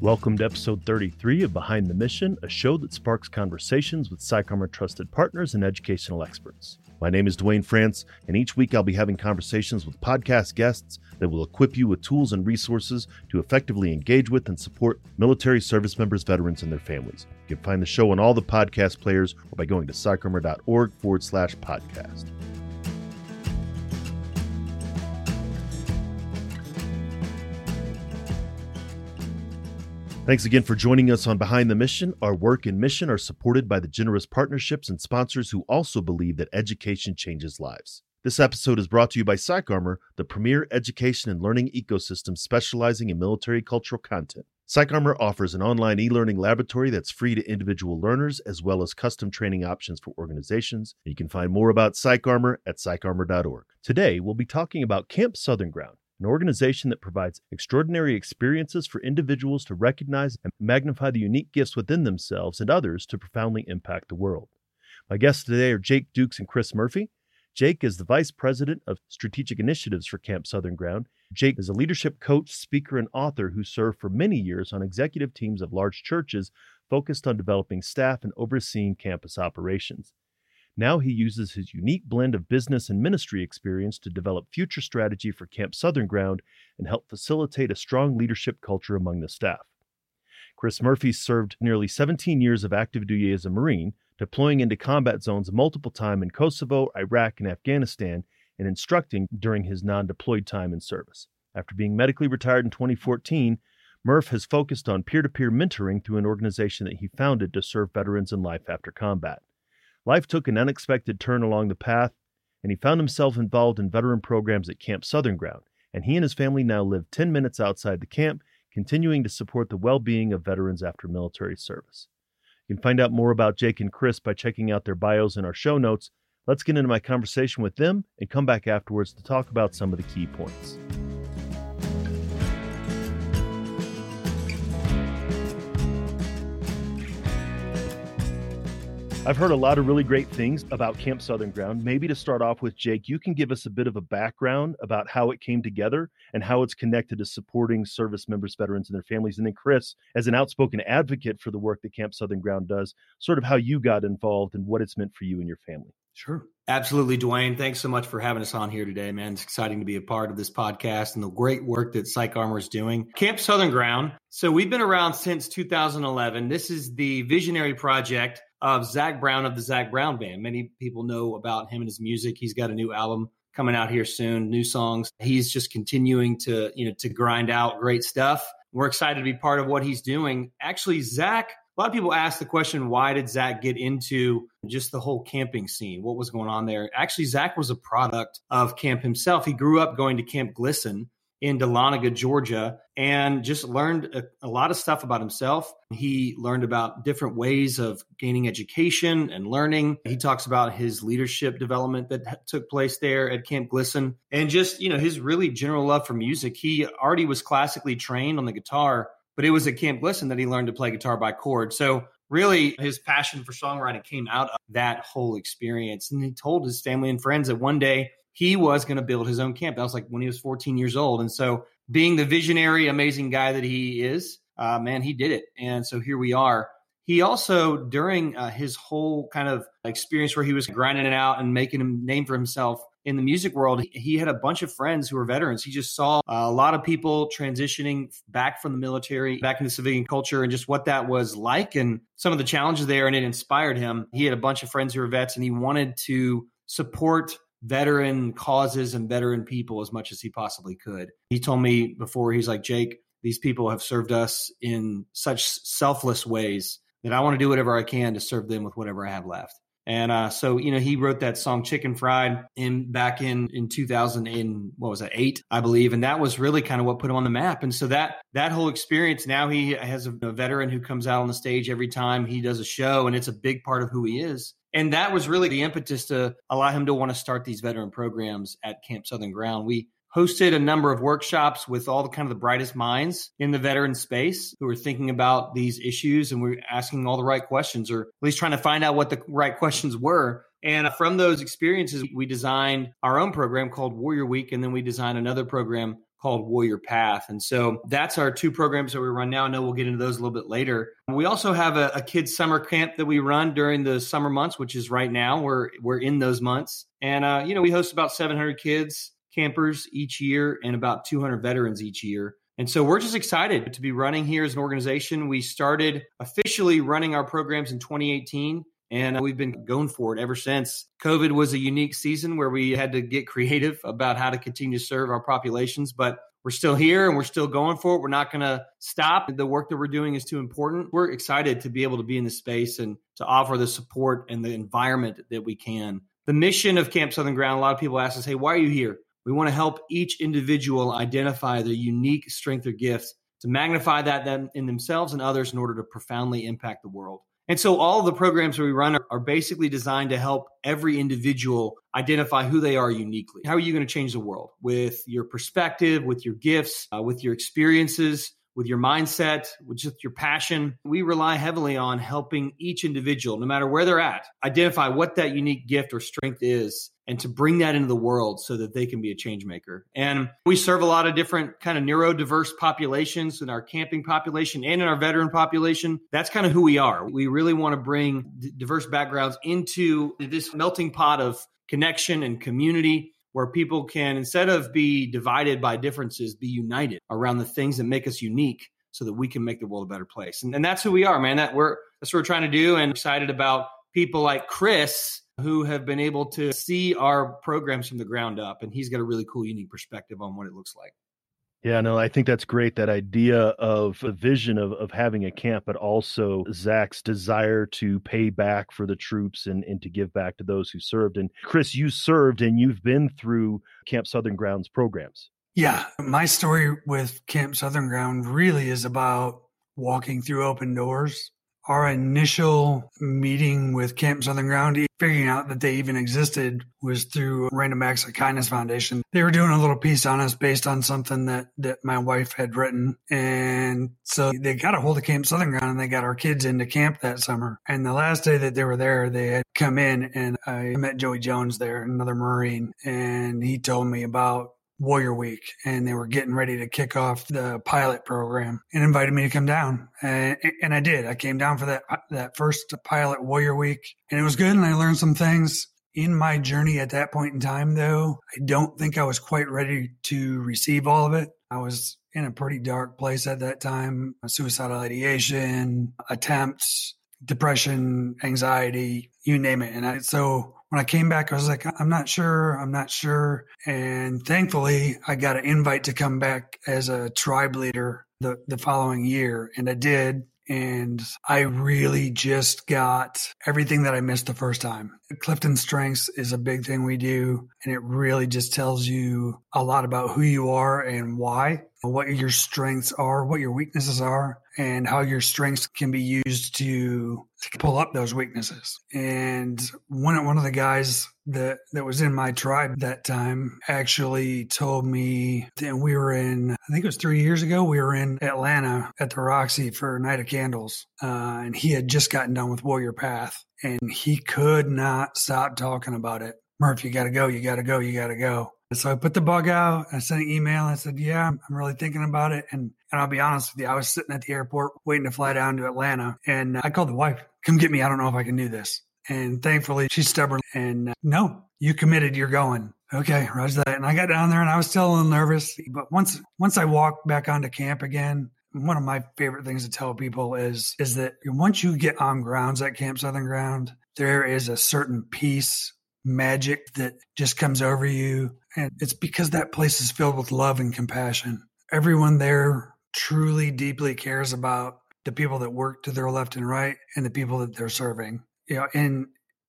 Welcome to episode 33 of Behind the Mission, a show that sparks conversations with PsychArmor trusted partners and educational experts. My name is Duane France, and each week I'll be having conversations with podcast guests that will equip you with tools and resources to effectively engage with and support military service members, veterans, and their families. You can find the show on all the podcast players or by going to psycharmor.org forward slash podcast. Thanks again for joining us on Behind the Mission. Our work and mission are supported by the generous partnerships and sponsors who also believe that education changes lives. This episode is brought to you by PsychArmor, the premier education and learning ecosystem specializing in military cultural content. PsychArmor offers an online e learning laboratory that's free to individual learners as well as custom training options for organizations. You can find more about PsychArmor at psycharmor.org. Today, we'll be talking about Camp Southern Ground an organization that provides extraordinary experiences for individuals to recognize and magnify the unique gifts within themselves and others to profoundly impact the world. My guests today are Jake Dukes and Chris Murphy. Jake is the Vice President of Strategic Initiatives for Camp Southern Ground. Jake is a leadership coach, speaker, and author who served for many years on executive teams of large churches focused on developing staff and overseeing campus operations. Now he uses his unique blend of business and ministry experience to develop future strategy for Camp Southern Ground and help facilitate a strong leadership culture among the staff. Chris Murphy served nearly 17 years of active duty as a Marine, deploying into combat zones multiple times in Kosovo, Iraq, and Afghanistan, and instructing during his non deployed time in service. After being medically retired in 2014, Murph has focused on peer to peer mentoring through an organization that he founded to serve veterans in life after combat. Life took an unexpected turn along the path, and he found himself involved in veteran programs at Camp Southern Ground, and he and his family now live 10 minutes outside the camp, continuing to support the well being of veterans after military service. You can find out more about Jake and Chris by checking out their bios in our show notes. Let's get into my conversation with them and come back afterwards to talk about some of the key points. I've heard a lot of really great things about Camp Southern Ground. Maybe to start off with, Jake, you can give us a bit of a background about how it came together and how it's connected to supporting service members, veterans, and their families. And then, Chris, as an outspoken advocate for the work that Camp Southern Ground does, sort of how you got involved and what it's meant for you and your family. Sure. Absolutely, Duane. Thanks so much for having us on here today, man. It's exciting to be a part of this podcast and the great work that PsychArmor is doing. Camp Southern Ground. So we've been around since 2011. This is the visionary project of Zac Brown of the Zac Brown Band. Many people know about him and his music. He's got a new album coming out here soon, new songs. He's just continuing to, you know, to grind out great stuff. We're excited to be part of what he's doing. Actually, Zac, a lot of people ask the question, why did Zac get into just the whole camping scene? What was going on there? Actually, Zac was a product of camp himself. He grew up going to Camp Glisson in Dahlonega, Georgia, and just learned a, a, lot of stuff about himself. He learned about different ways of gaining education and learning. He talks about his leadership development that took place there at Camp Glisson and just, you know, his really general love for music. He already was classically trained on the guitar, but it was at Camp Glisson that he learned to play guitar by chord. So really his passion for songwriting came out of that whole experience. And he told his family and friends that one day he was going to build his own camp. That was like when he was 14 years old. And so, being the visionary, amazing guy that he is, uh, man, he did it. And so here we are. He also, during uh, his whole kind of experience where he was grinding it out and making a name for himself in the music world, he had a bunch of friends who were veterans. He just saw a lot of people transitioning back from the military, back into civilian culture, and just what that was like and some of the challenges there. And it inspired him. He had a bunch of friends who were vets, and he wanted to support veteran causes and veteran people as much as he possibly could. He told me before, he's like, Jake, these people have served us in such selfless ways that I want to do whatever I can to serve them with whatever I have left. And uh, so, you know, he wrote that song "Chicken Fried" in back in in 2000 in what was it eight, I believe, and that was really kind of what put him on the map. And so that that whole experience, now he has a, a veteran who comes out on the stage every time he does a show, and it's a big part of who he is. And that was really the impetus to allow him to want to start these veteran programs at Camp Southern Ground. We hosted a number of workshops with all the kind of the brightest minds in the veteran space who are thinking about these issues and we're asking all the right questions or at least trying to find out what the right questions were and from those experiences we designed our own program called warrior week and then we designed another program called Warrior Path. And so that's our two programs that we run now. I know we'll get into those a little bit later. We also have a, a kids summer camp that we run during the summer months, which is right now. We're we're in those months, and uh, you know we host about 700 kids campers each year and about 200 veterans each year. And so we're just excited to be running here as an organization. We started officially running our programs in 2018 and we've been going for it ever since. COVID was a unique season where we had to get creative about how to continue to serve our populations, but we're still here and we're still going for it. We're not going to stop. The work that we're doing is too important. We're excited to be able to be in the space and to offer the support and the environment that we can. The mission of Camp Southern Ground, a lot of people ask us, hey, why are you here? We want to help each individual identify their unique strength or gifts to magnify that in themselves and others in order to profoundly impact the world. And so all of the programs that we run are, are, basically designed to help every individual identify who they are uniquely. How are you going to change the world with your perspective, with your gifts, uh, with your experiences? With your mindset, with just your passion. We rely heavily on helping each individual, no matter where they're at, identify what that unique gift or strength is and to bring that into the world so that they can be a change maker. And we serve a lot of different kind of neurodiverse populations in our camping population and in our veteran population. That's kind of who we are. We really want to bring diverse backgrounds into this melting pot of connection and community where people can, instead of be divided by differences, be united around the things that make us unique so that we can make the world a better place. And, and that's who we are, man. That we're that's what we're trying to do and excited about people like Chris who have been able to see our programs from the ground up and he's got a really cool unique perspective on what it looks like. Yeah, no, I think that's great. That idea of a vision of, of having a camp, but also Zac's desire to pay back for the troops and, and to give back to those who served. And Chris, you served and you've been through Camp Southern Grounds programs. Yeah, my story with Camp Southern Ground really is about walking through open doors our initial meeting with Camp Southern Ground, figuring out that they even existed, was through Random Acts of Kindness Foundation. They were doing a little piece on us based on something that, that my wife had written. And so they got a hold of Camp Southern Ground and they got our kids into camp that summer. And the last day that they were there, they had come in and I met Joey Jones there, another Marine, and he told me about Warrior Week and they were getting ready to kick off the pilot program and invited me to come down. And, and I did. I came down for that, that first pilot Warrior Week and it was good. And I learned some things in my journey at that point in time, though. I don't think I was quite ready to receive all of it. I was in a pretty dark place at that time, suicidal ideation, attempts, depression, anxiety, you name it. And I, so when I came back, I was like, I'm not sure. I'm not sure. And thankfully, I got an invite to come back as a tribe leader the, the following year. And I did. And I really just got everything that I missed the first time. Clifton Strengths is a big thing we do. And it really just tells you a lot about who you are and why, what your strengths are, what your weaknesses are, and how your strengths can be used to pull up those weaknesses. And one one of the guys that that was in my tribe that time actually told me that we were in I think it was three years ago we were in Atlanta at the Roxy for Night of Candles, uh, and he had just gotten done with Warrior Path, and he could not stop talking about it. Murph, you got to go, you got to go, you got to go. So I put the bug out. I sent an email. I said, "Yeah, I'm really thinking about it." And and I'll be honest with you, I was sitting at the airport waiting to fly down to Atlanta, and I called the wife, "Come get me. I don't know if I can do this." And thankfully, she's stubborn. And uh, no, you committed. You're going. Okay, roger that. And I got down there, and I was still a little nervous. But once once I walked back onto camp again, one of my favorite things to tell people is is that once you get on grounds at Camp Southern Ground, there is a certain peace magic that just comes over you. And it's because that place is filled with love and compassion. Everyone there truly, deeply cares about the people that work to their left and right and the people that they're serving. You know, in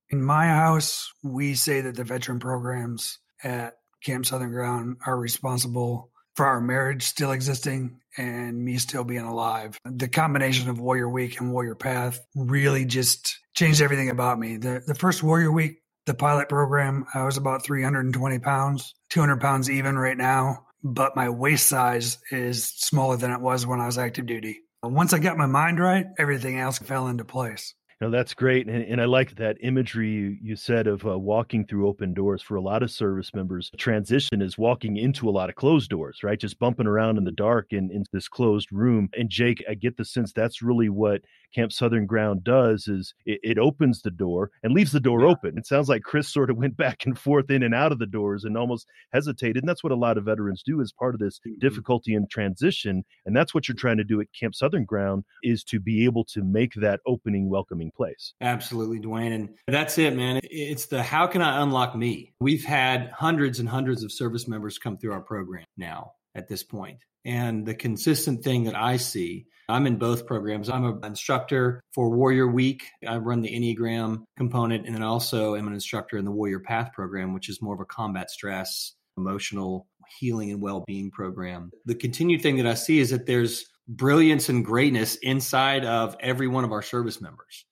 in my house, we say that the veteran programs at Camp Southern Ground are responsible for our marriage still existing and me still being alive. The combination of Warrior Week and Warrior Path really just changed everything about me. The the first Warrior Week the pilot program, I was about 320 pounds, 200 pounds even right now, but my waist size is smaller than it was when I was active duty. Once I got my mind right, everything else fell into place. No, that's great, and, and I like that imagery you, you said of uh, walking through open doors. For a lot of service members, transition is walking into a lot of closed doors, right? Just bumping around in the dark in, in this closed room. And Jake, I get the sense that's really what Camp Southern Ground does is it, it opens the door and leaves the door yeah. open. It sounds like Chris sort of went back and forth in and out of the doors and almost hesitated. And that's what a lot of veterans do as part of this mm-hmm. difficulty in transition. And that's what you're trying to do at Camp Southern Ground is to be able to make that opening welcoming place. Absolutely, Duane. And that's it, man. It's the how can I unlock me? We've had hundreds and hundreds of service members come through our program now at this point. And the consistent thing that I see, I'm in both programs. I'm an instructor for Warrior Week. I run the Enneagram component, and then I also am an instructor in the Warrior Path program, which is more of a combat stress, emotional healing, and well being program. The continued thing that I see is that there's brilliance and greatness inside of every one of our service members.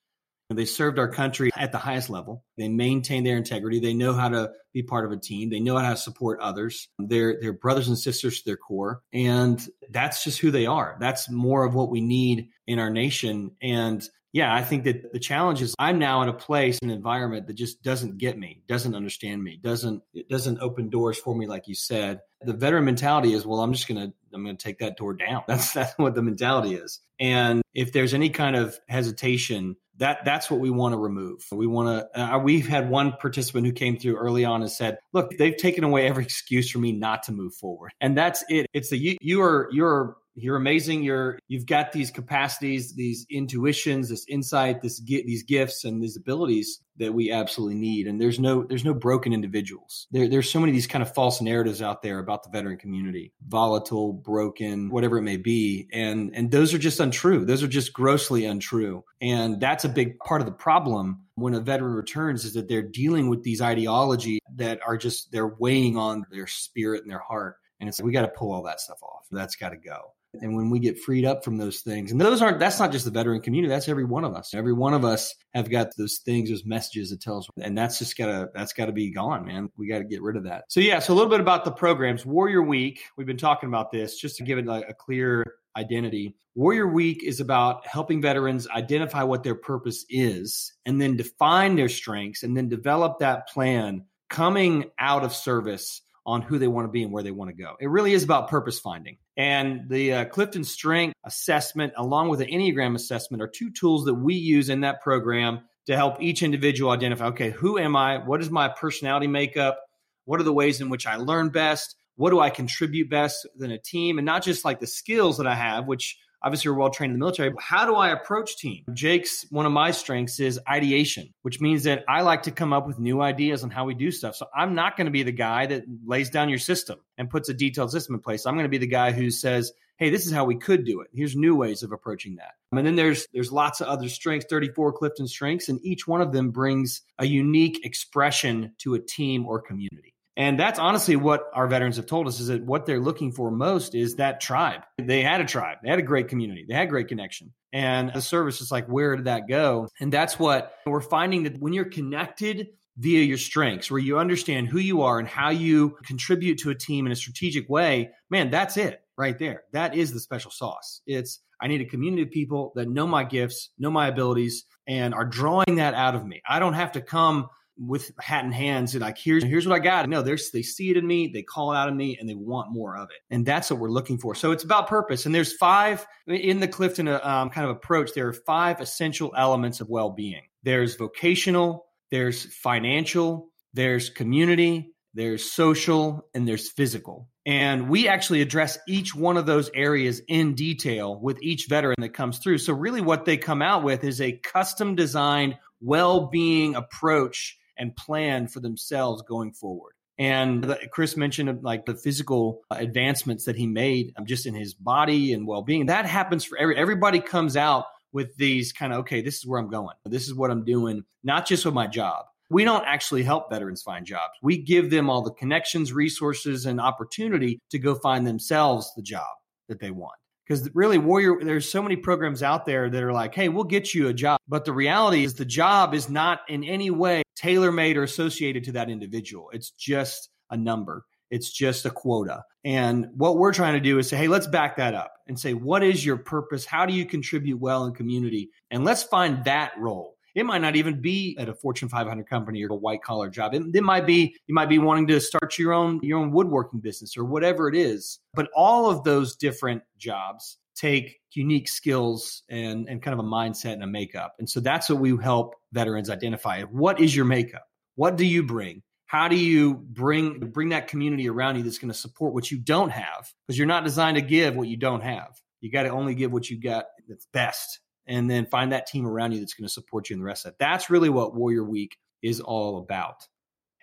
They served our country at the highest level. They maintain their integrity. They know how to be part of a team. They know how to support others. They're, they're brothers and sisters to their core. And that's just who they are. That's more of what we need in our nation. And yeah, I think that the challenge is I'm now in a place, an environment that just doesn't get me, doesn't understand me, doesn't it doesn't open doors for me, like you said. The veteran mentality is, well, I'm just gonna I'm gonna take that door down. That's that's what the mentality is. And if there's any kind of hesitation that that's what we want to remove. We want to. Uh, we've had one participant who came through early on and said, "Look, they've taken away every excuse for me not to move forward," and that's it. It's the you, you are you're you're amazing. You're you've got these capacities these intuitions this insight this these gifts and these abilities that we absolutely need. And there's no there's no broken individuals. There, there's so many of these kind of false narratives out there about the veteran community volatile broken whatever it may be. And and those are just untrue. Those are just grossly untrue. And that's a big part of the problem when a veteran returns is that they're dealing with these ideology that are just they're weighing on their spirit and their heart. And it's like, we got to pull all that stuff off. That's got to go. And when we get freed up from those things, and those aren't, that's not just the veteran community, that's every one of us. Every one of us have got those things, those messages that tell us, and that's just gotta, that's gotta be gone, man. We got to get rid of that. So, yeah, so a little bit about the programs. Warrior Week, we've been talking about this just to give it like a clear identity. Warrior Week is about helping veterans identify what their purpose is and then define their strengths and then develop that plan coming out of service on who they want to be and where they want to go. It really is about purpose finding. And the uh, Clifton Strength Assessment, along with the Enneagram Assessment, are two tools that we use in that program to help each individual identify okay, who am I? What is my personality makeup? What are the ways in which I learn best? What do I contribute best in a team? And not just like the skills that I have, which obviously we're well trained in the military. But how do I approach team? Jake's one of my strengths is ideation, which means that I like to come up with new ideas on how we do stuff. So I'm not going to be the guy that lays down your system and puts a detailed system in place. I'm going to be the guy who says, "Hey, this is how we could do it. Here's new ways of approaching that." And then there's there's lots of other strengths, 34 Clifton strengths, and each one of them brings a unique expression to a team or community. And that's honestly what our veterans have told us is that what they're looking for most is that tribe. They had a tribe, they had a great community, they had great connection. And the service is like, where did that go? And that's what we're finding that when you're connected via your strengths, where you understand who you are and how you contribute to a team in a strategic way, man, that's it right there. That is the special sauce. It's, I need a community of people that know my gifts, know my abilities, and are drawing that out of me. I don't have to come with hat in hands and like here's here's what I got. No, there's they see it in me, they call it out of me, and they want more of it. And that's what we're looking for. So it's about purpose. And there's five in the Clifton uh, um, kind of approach. There are five essential elements of well-being. There's vocational, there's financial, there's community, there's social, and there's physical. And we actually address each one of those areas in detail with each veteran that comes through. So really what they come out with is a custom designed well-being approach and plan for themselves going forward. And Chris mentioned like the physical advancements that he made um, just in his body and well being. That happens for every, everybody comes out with these kind of, okay, this is where I'm going. This is what I'm doing, not just with my job. We don't actually help veterans find jobs. We give them all the connections, resources, and opportunity to go find themselves the job that they want because really warrior there's so many programs out there that are like hey we'll get you a job. But the reality is the job is not in any way tailor made or associated to that individual. It's just a number. It's just a quota. And what we're trying to do is say hey let's back that up and say what is your purpose? How do you contribute well in community? And let's find that role It might not even be at a Fortune 500 company or a white collar job. It, it might be you might be wanting to start your own your own woodworking business or whatever it is. But all of those different jobs take unique skills and and kind of a mindset and a makeup. And so that's what we help veterans identify. What is your makeup? What do you bring? How do you bring bring that community around you that's going to support what you don't have? Because you're not designed to give what you don't have. You got to only give what you got that's best and then find that team around you that's going to support you in the rest of that. That's really what Warrior Week is all about.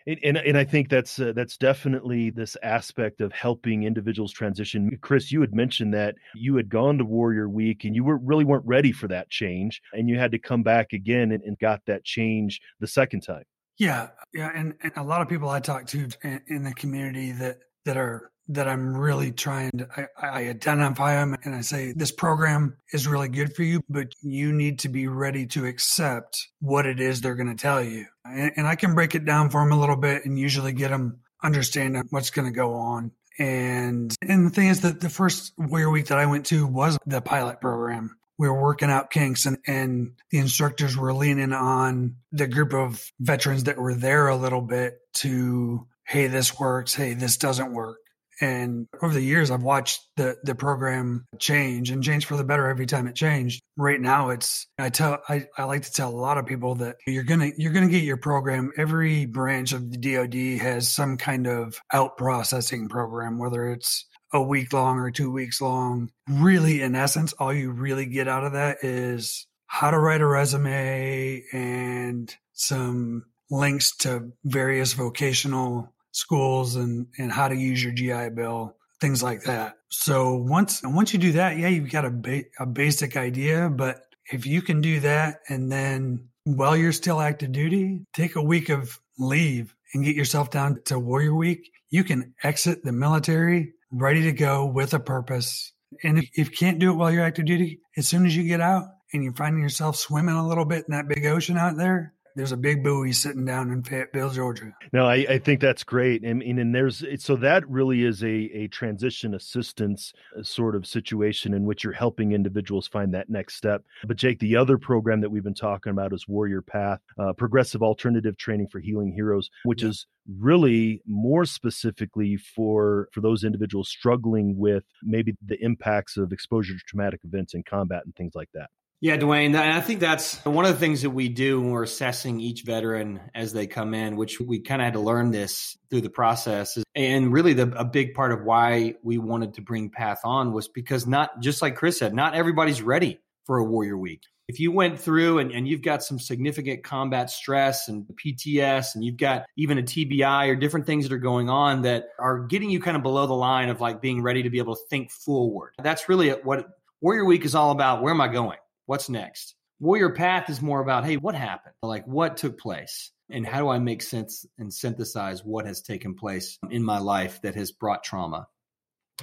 And, and, and I think that's uh, that's definitely this aspect of helping individuals transition. Chris, you had mentioned that you had gone to Warrior Week and you were really weren't ready for that change, and you had to come back again and, and got that change the second time. Yeah, yeah, and, and a lot of people I talk to in, in the community that that are that I'm really trying to, I, I, identify them and I say, this program is really good for you, but you need to be ready to accept what it is they're going to tell you. And, and, I can break it down for them a little bit and usually get them understanding what's going to go on. And, and the thing is that the first Warrior Week that I went to was the pilot program. We were working out kinks and, and the instructors were leaning on the group of veterans that were there a little bit to, Hey, this works. Hey, this doesn't work and over the years, I've watched the, the program change and change for the better every time it changed. Right now, it's, I tell, I, I like to tell a lot of people that you're to, you're to get your program. Every branch of the DoD has some kind of out processing program, whether it's a week long or two weeks long. Really, in essence, all you really get out of that is how to write a resume and some links to various vocational schools and, and how to use your GI Bill, things like that. So once, once you do that, yeah, you've got a, ba- a basic idea, but if you can do that and then while you're still active duty, take a week of leave and get yourself down to Warrior Week, you can exit the military ready to go with a purpose. And if, if you can't do it while you're active duty, as soon as you get out and you're finding yourself swimming a little bit in that big ocean out there, there's a big buoy sitting down in Fayetteville, Georgia. No, I, I think that's great. I mean, and there's so that really is a a transition assistance uh, sort of situation in which you're helping individuals find that next step. But Jake, the other program that we've been talking about is Warrior Path, uh, progressive alternative training for healing heroes, which yeah. is really more specifically for for those individuals struggling with maybe the impacts of exposure to traumatic events in combat and things like that. Yeah, Duane, and I think that's one of the things that we do when we're assessing each veteran as they come in, which we kind of had to learn this through the process. And really, the, a big part of why we wanted to bring Path on was because not just like Chris said, not everybody's ready for a Warrior Week. If you went through and, and you've got some significant combat stress and PTS, and you've got even a TBI or different things that are going on that are getting you kind of below the line of like being ready to be able to think forward, that's really what Warrior Week is all about. Where am I going? What's next? Warrior Path is more about, hey, what happened? Like, what took place? And how do I make sense and synthesize what has taken place in my life that has brought trauma?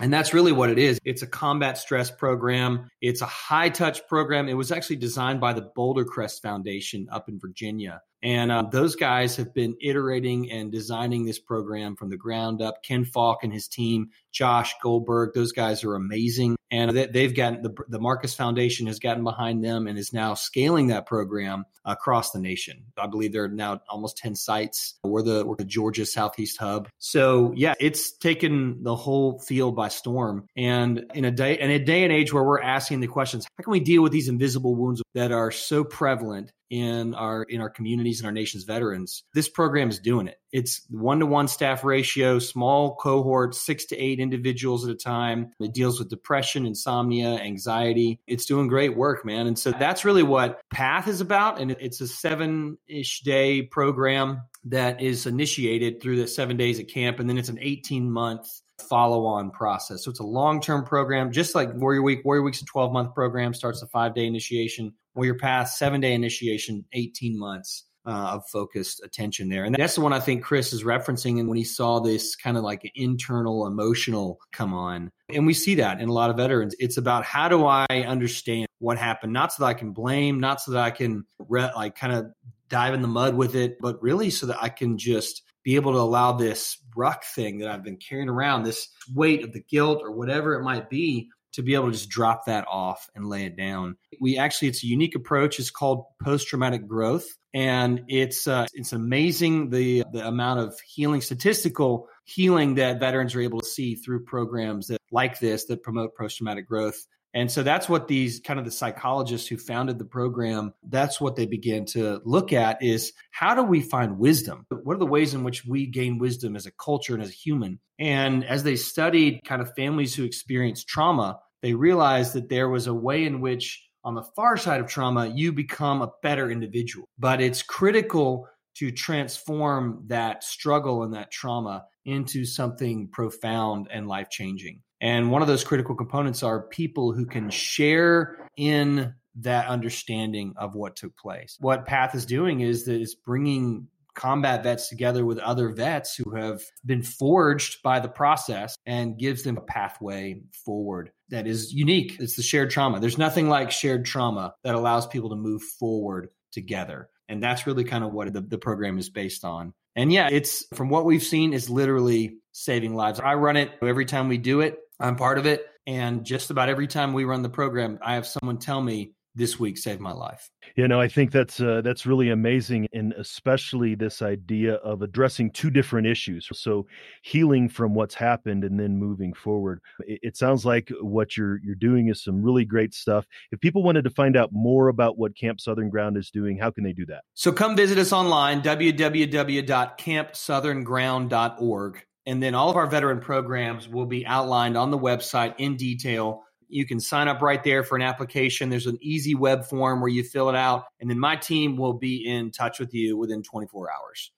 And that's really what it is. It's a combat stress program. It's a high touch program. It was actually designed by the Boulder Crest Foundation up in Virginia. And uh, those guys have been iterating and designing this program from the ground up. Ken Falk and his team, Josh Goldberg, those guys are amazing. And they've gotten the, the Marcus Foundation has gotten behind them and is now scaling that program across the nation. I believe there are now almost 10 sites. We're the, we're the Georgia Southeast hub. So yeah, it's taken the whole field by storm. And in a day, in a day and age where we're asking the questions, how can we deal with these invisible wounds that are so prevalent in our in our communities and our nation's veterans. This program is doing it. It's one to one staff ratio, small cohort, six to eight individuals at a time. It deals with depression, insomnia, anxiety. It's doing great work, man. And so that's really what Path is about. And it's a seven ish day program that is initiated through the seven days at camp. And then it's an 18 month follow on process. So it's a long term program, just like Warrior Week. Warrior Week's a 12 month program, starts a five day initiation. Warrior Path seven day initiation, 18 months. Uh, of focused attention there. And that's the one I think Chris is referencing. And when he saw this kind of like internal emotional come on, and we see that in a lot of veterans, it's about how do I understand what happened? Not so that I can blame, not so that I can re- like kind of dive in the mud with it, but really so that I can just be able to allow this ruck thing that I've been carrying around, this weight of the guilt or whatever it might be, to be able to just drop that off and lay it down. We actually, it's a unique approach. It's called post traumatic growth. And it's, uh, it's amazing the, the amount of healing, statistical healing that veterans are able to see through programs that like this that promote post traumatic growth. And so that's what these kind of the psychologists who founded the program, that's what they began to look at is how do we find wisdom? What are the ways in which we gain wisdom as a culture and as a human? And as they studied kind of families who experienced trauma, they realized that there was a way in which on the far side of trauma, you become a better individual. But it's critical to transform that struggle and that trauma into something profound and life changing. And one of those critical components are people who can share in that understanding of what took place. What Path is doing is that it's bringing combat vets together with other vets who have been forged by the process and gives them a pathway forward that is unique. It's the shared trauma. There's nothing like shared trauma that allows people to move forward together. And that's really kind of what the, the program is based on. And yeah, it's from what we've seen is literally saving lives. I run it every time we do it. I'm part of it. And just about every time we run the program, I have someone tell me this week saved my life. You know, I think that's uh, that's really amazing, and especially this idea of addressing two different issues. So, healing from what's happened and then moving forward. It, it, sounds like what you're you're doing is some really great stuff. If people wanted to find out more about what Camp Southern Ground is doing, how can they do that? So, come visit us online www.campsouthernground.org. And then all of our veteran programs will be outlined on the website in detail. You can sign up right there for an application. There's an easy web form where you fill it out, and then my team will be in touch with you within 24 hours.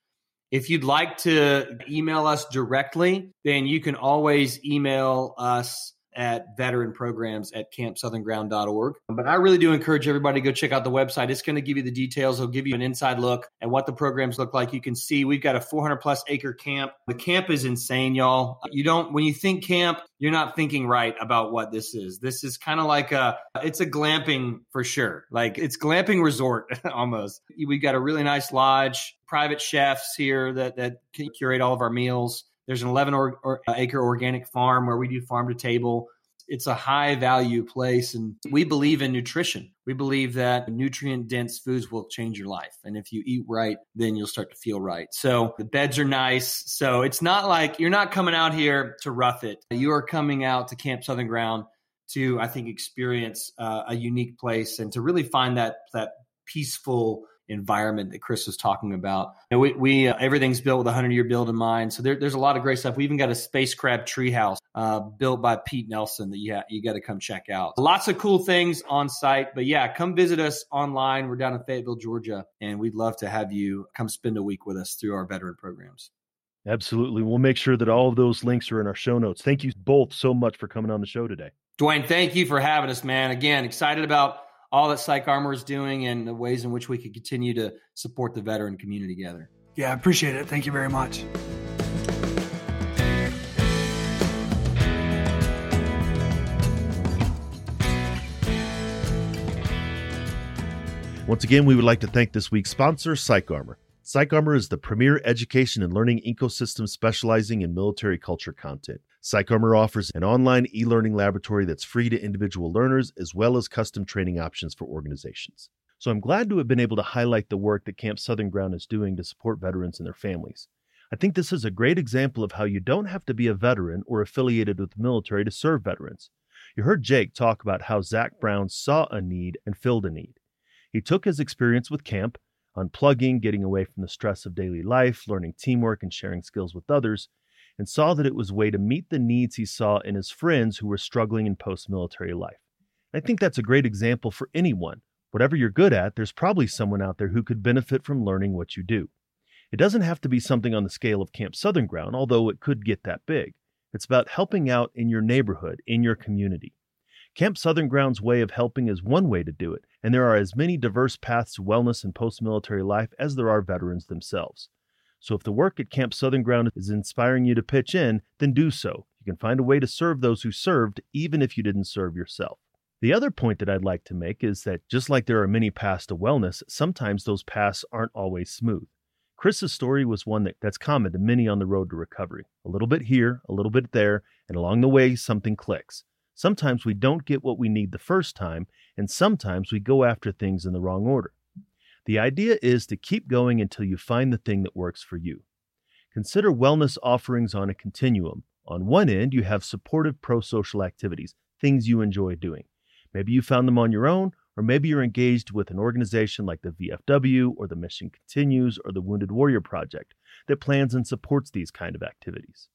If you'd like to email us directly, then you can always email us at veteran programs at campsouthernground.org. But I really do encourage everybody to go check out the website. It's going to give you the details. It'll give you an inside look at what the programs look like. You can see we've got a 400 plus acre camp. The camp is insane, y'all. You don't, when you think camp, you're not thinking right about what this is. This is kind of like a, it's a glamping for sure. Like it's glamping resort almost. We've got a really nice lodge, private chefs here that, that curate all of our meals there's an 11 or, or, uh, acre organic farm where we do farm to table. It's a high value place, and we believe in nutrition. We believe that nutrient dense foods will change your life. And if you eat right, then you'll start to feel right. So the beds are nice. So it's not like you're not coming out here to rough it. You are coming out to Camp Southern Ground to, I think, experience uh, a unique place and to really find that, that peaceful, environment that Chris was talking about. Know, we, we uh, everything's built with a hundred year build in mind. So there, there's a lot of great stuff. We even got a space crab treehouse uh, built by Pete Nelson that you ha- you got to come check out. Lots of cool things on site. But yeah, come visit us online. We're down in Fayetteville, Georgia, and we'd love to have you come spend a week with us through our veteran programs. Absolutely. We'll make sure that all of those links are in our show notes. Thank you both so much for coming on the show today. Duane, thank you for having us, man. Again, excited about all that PsychArmor is doing and the ways in which we could continue to support the veteran community together. Yeah, I appreciate it. Thank you very much. Once again, we would like to thank this week's sponsor, PsychArmor. Psych Armor is the premier education and learning ecosystem specializing in military culture content. PsychArmor offers an online e learning laboratory that's free to individual learners as well as custom training options for organizations. So I'm glad to have been able to highlight the work that Camp Southern Ground is doing to support veterans and their families. I think this is a great example of how you don't have to be a veteran or affiliated with the military to serve veterans. You heard Jake talk about how Zac Brown saw a need and filled a need. He took his experience with camp, unplugging, getting away from the stress of daily life, learning teamwork, and sharing skills with others, and saw that it was a way to meet the needs he saw in his friends who were struggling in post military life. I think that's a great example for anyone. Whatever you're good at, there's probably someone out there who could benefit from learning what you do. It doesn't have to be something on the scale of Camp Southern Ground, although it could get that big. It's about helping out in your neighborhood, in your community. Camp Southern Ground's way of helping is one way to do it, and there are as many diverse paths to wellness and post military life as there are veterans themselves. So if the work at Camp Southern Ground is inspiring you to pitch in, then do so. You can find a way to serve those who served, even if you didn't serve yourself. The other point that I'd like to make is that just like there are many paths to wellness, sometimes those paths aren't always smooth. Chris's story was one that, that's common to many on the road to recovery. A little bit here, a little bit there, and along the way, something clicks. Sometimes we don't get what we need the first time, and sometimes we go after things in the wrong order. The idea is to keep going until you find the thing that works for you. Consider wellness offerings on a continuum. On one end, you have supportive pro social activities, things you enjoy doing. Maybe you found them on your own, or maybe you're engaged with an organization like the VFW or the Mission Continues or the Wounded Warrior Project that plans and supports these kind of activities.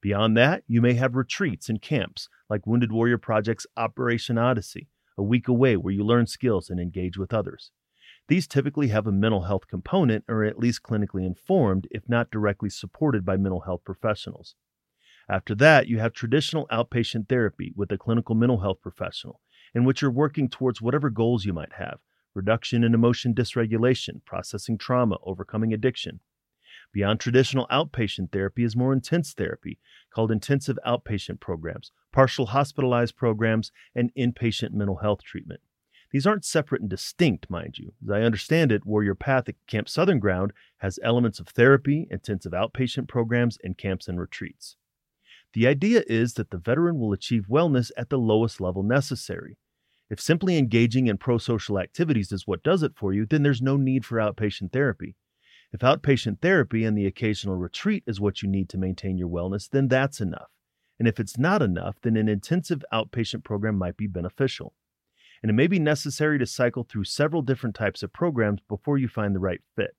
Beyond that, you may have retreats and camps like Wounded Warrior Project's Operation Odyssey, a week away where you learn skills and engage with others. These typically have a mental health component or at least clinically informed, if not directly supported by mental health professionals. After that, you have traditional outpatient therapy with a clinical mental health professional, in which you're working towards whatever goals you might have reduction in emotion dysregulation, processing trauma, overcoming addiction. Beyond traditional outpatient therapy is more intense therapy, called intensive outpatient programs, partial hospitalized programs, and inpatient mental health treatment. These aren't separate and distinct, mind you. As I understand it, Warrior Path at Camp Southern Ground has elements of therapy, intensive outpatient programs, and camps and retreats. The idea is that the veteran will achieve wellness at the lowest level necessary. If simply engaging in pro social activities is what does it for you, then there's no need for outpatient therapy. If outpatient therapy and the occasional retreat is what you need to maintain your wellness, then that's enough. And if it's not enough, then an intensive outpatient program might be beneficial. And it may be necessary to cycle through several different types of programs before you find the right fit.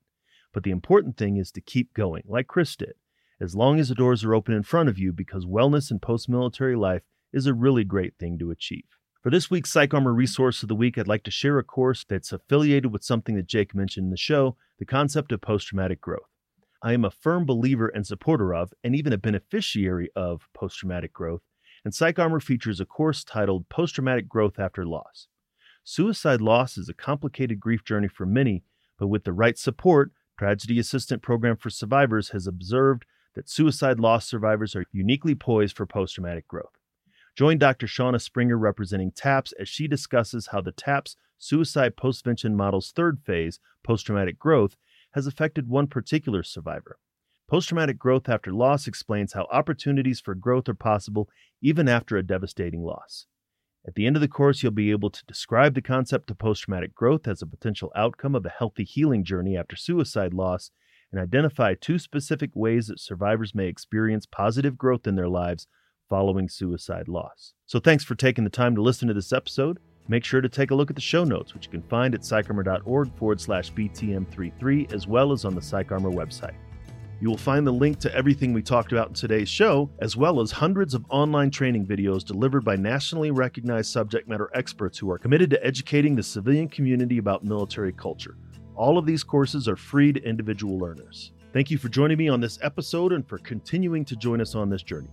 But the important thing is to keep going, like Chris did, as long as the doors are open in front of you, because wellness in post military life is a really great thing to achieve. For this week's PsychArmor Resource of the Week, I'd like to share a course that's affiliated with something that Jake mentioned in the show the concept of post traumatic growth. I am a firm believer and supporter of, and even a beneficiary of, post traumatic growth, and PsychArmor features a course titled Post Traumatic Growth After Loss. Suicide loss is a complicated grief journey for many, but with the right support, Tragedy Assistance Program for Survivors has observed that suicide loss survivors are uniquely poised for post traumatic growth. Join Dr. Shauna Springer representing TAPS as she discusses how the TAPS suicide postvention model's third phase, post traumatic growth, has affected one particular survivor. Post traumatic growth after loss explains how opportunities for growth are possible even after a devastating loss. At the end of the course, you'll be able to describe the concept of post traumatic growth as a potential outcome of a healthy healing journey after suicide loss and identify two specific ways that survivors may experience positive growth in their lives following suicide loss. So thanks for taking the time to listen to this episode. Make sure to take a look at the show notes, which you can find at psycharmor.org forward slash BTM33, as well as on the PsychArmor website. You will find the link to everything we talked about in today's show, as well as hundreds of online training videos delivered by nationally recognized subject matter experts who are committed to educating the civilian community about military culture. All of these courses are free to individual learners. Thank you for joining me on this episode and for continuing to join us on this journey.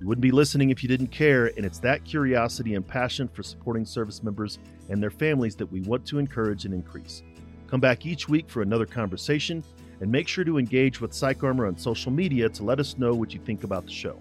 You wouldn't be listening if you didn't care, and it's that curiosity and passion for supporting service members and their families that we want to encourage and increase. Come back each week for another conversation, and make sure to engage with PsychArmor on social media to let us know what you think about the show.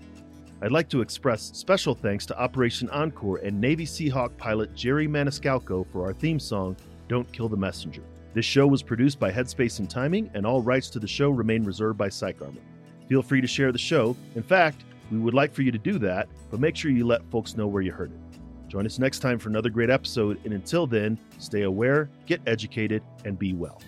I'd like to express special thanks to Operation Encore and Navy Seahawk pilot Jerry Maniscalco for our theme song, Don't Kill the Messenger. This show was produced by Headspace and Timing, and all rights to the show remain reserved by PsychArmor. Feel free to share the show. In fact, we would like for you to do that, but make sure you let folks know where you heard it. Join us next time for another great episode, and until then, stay aware, get educated, and be well.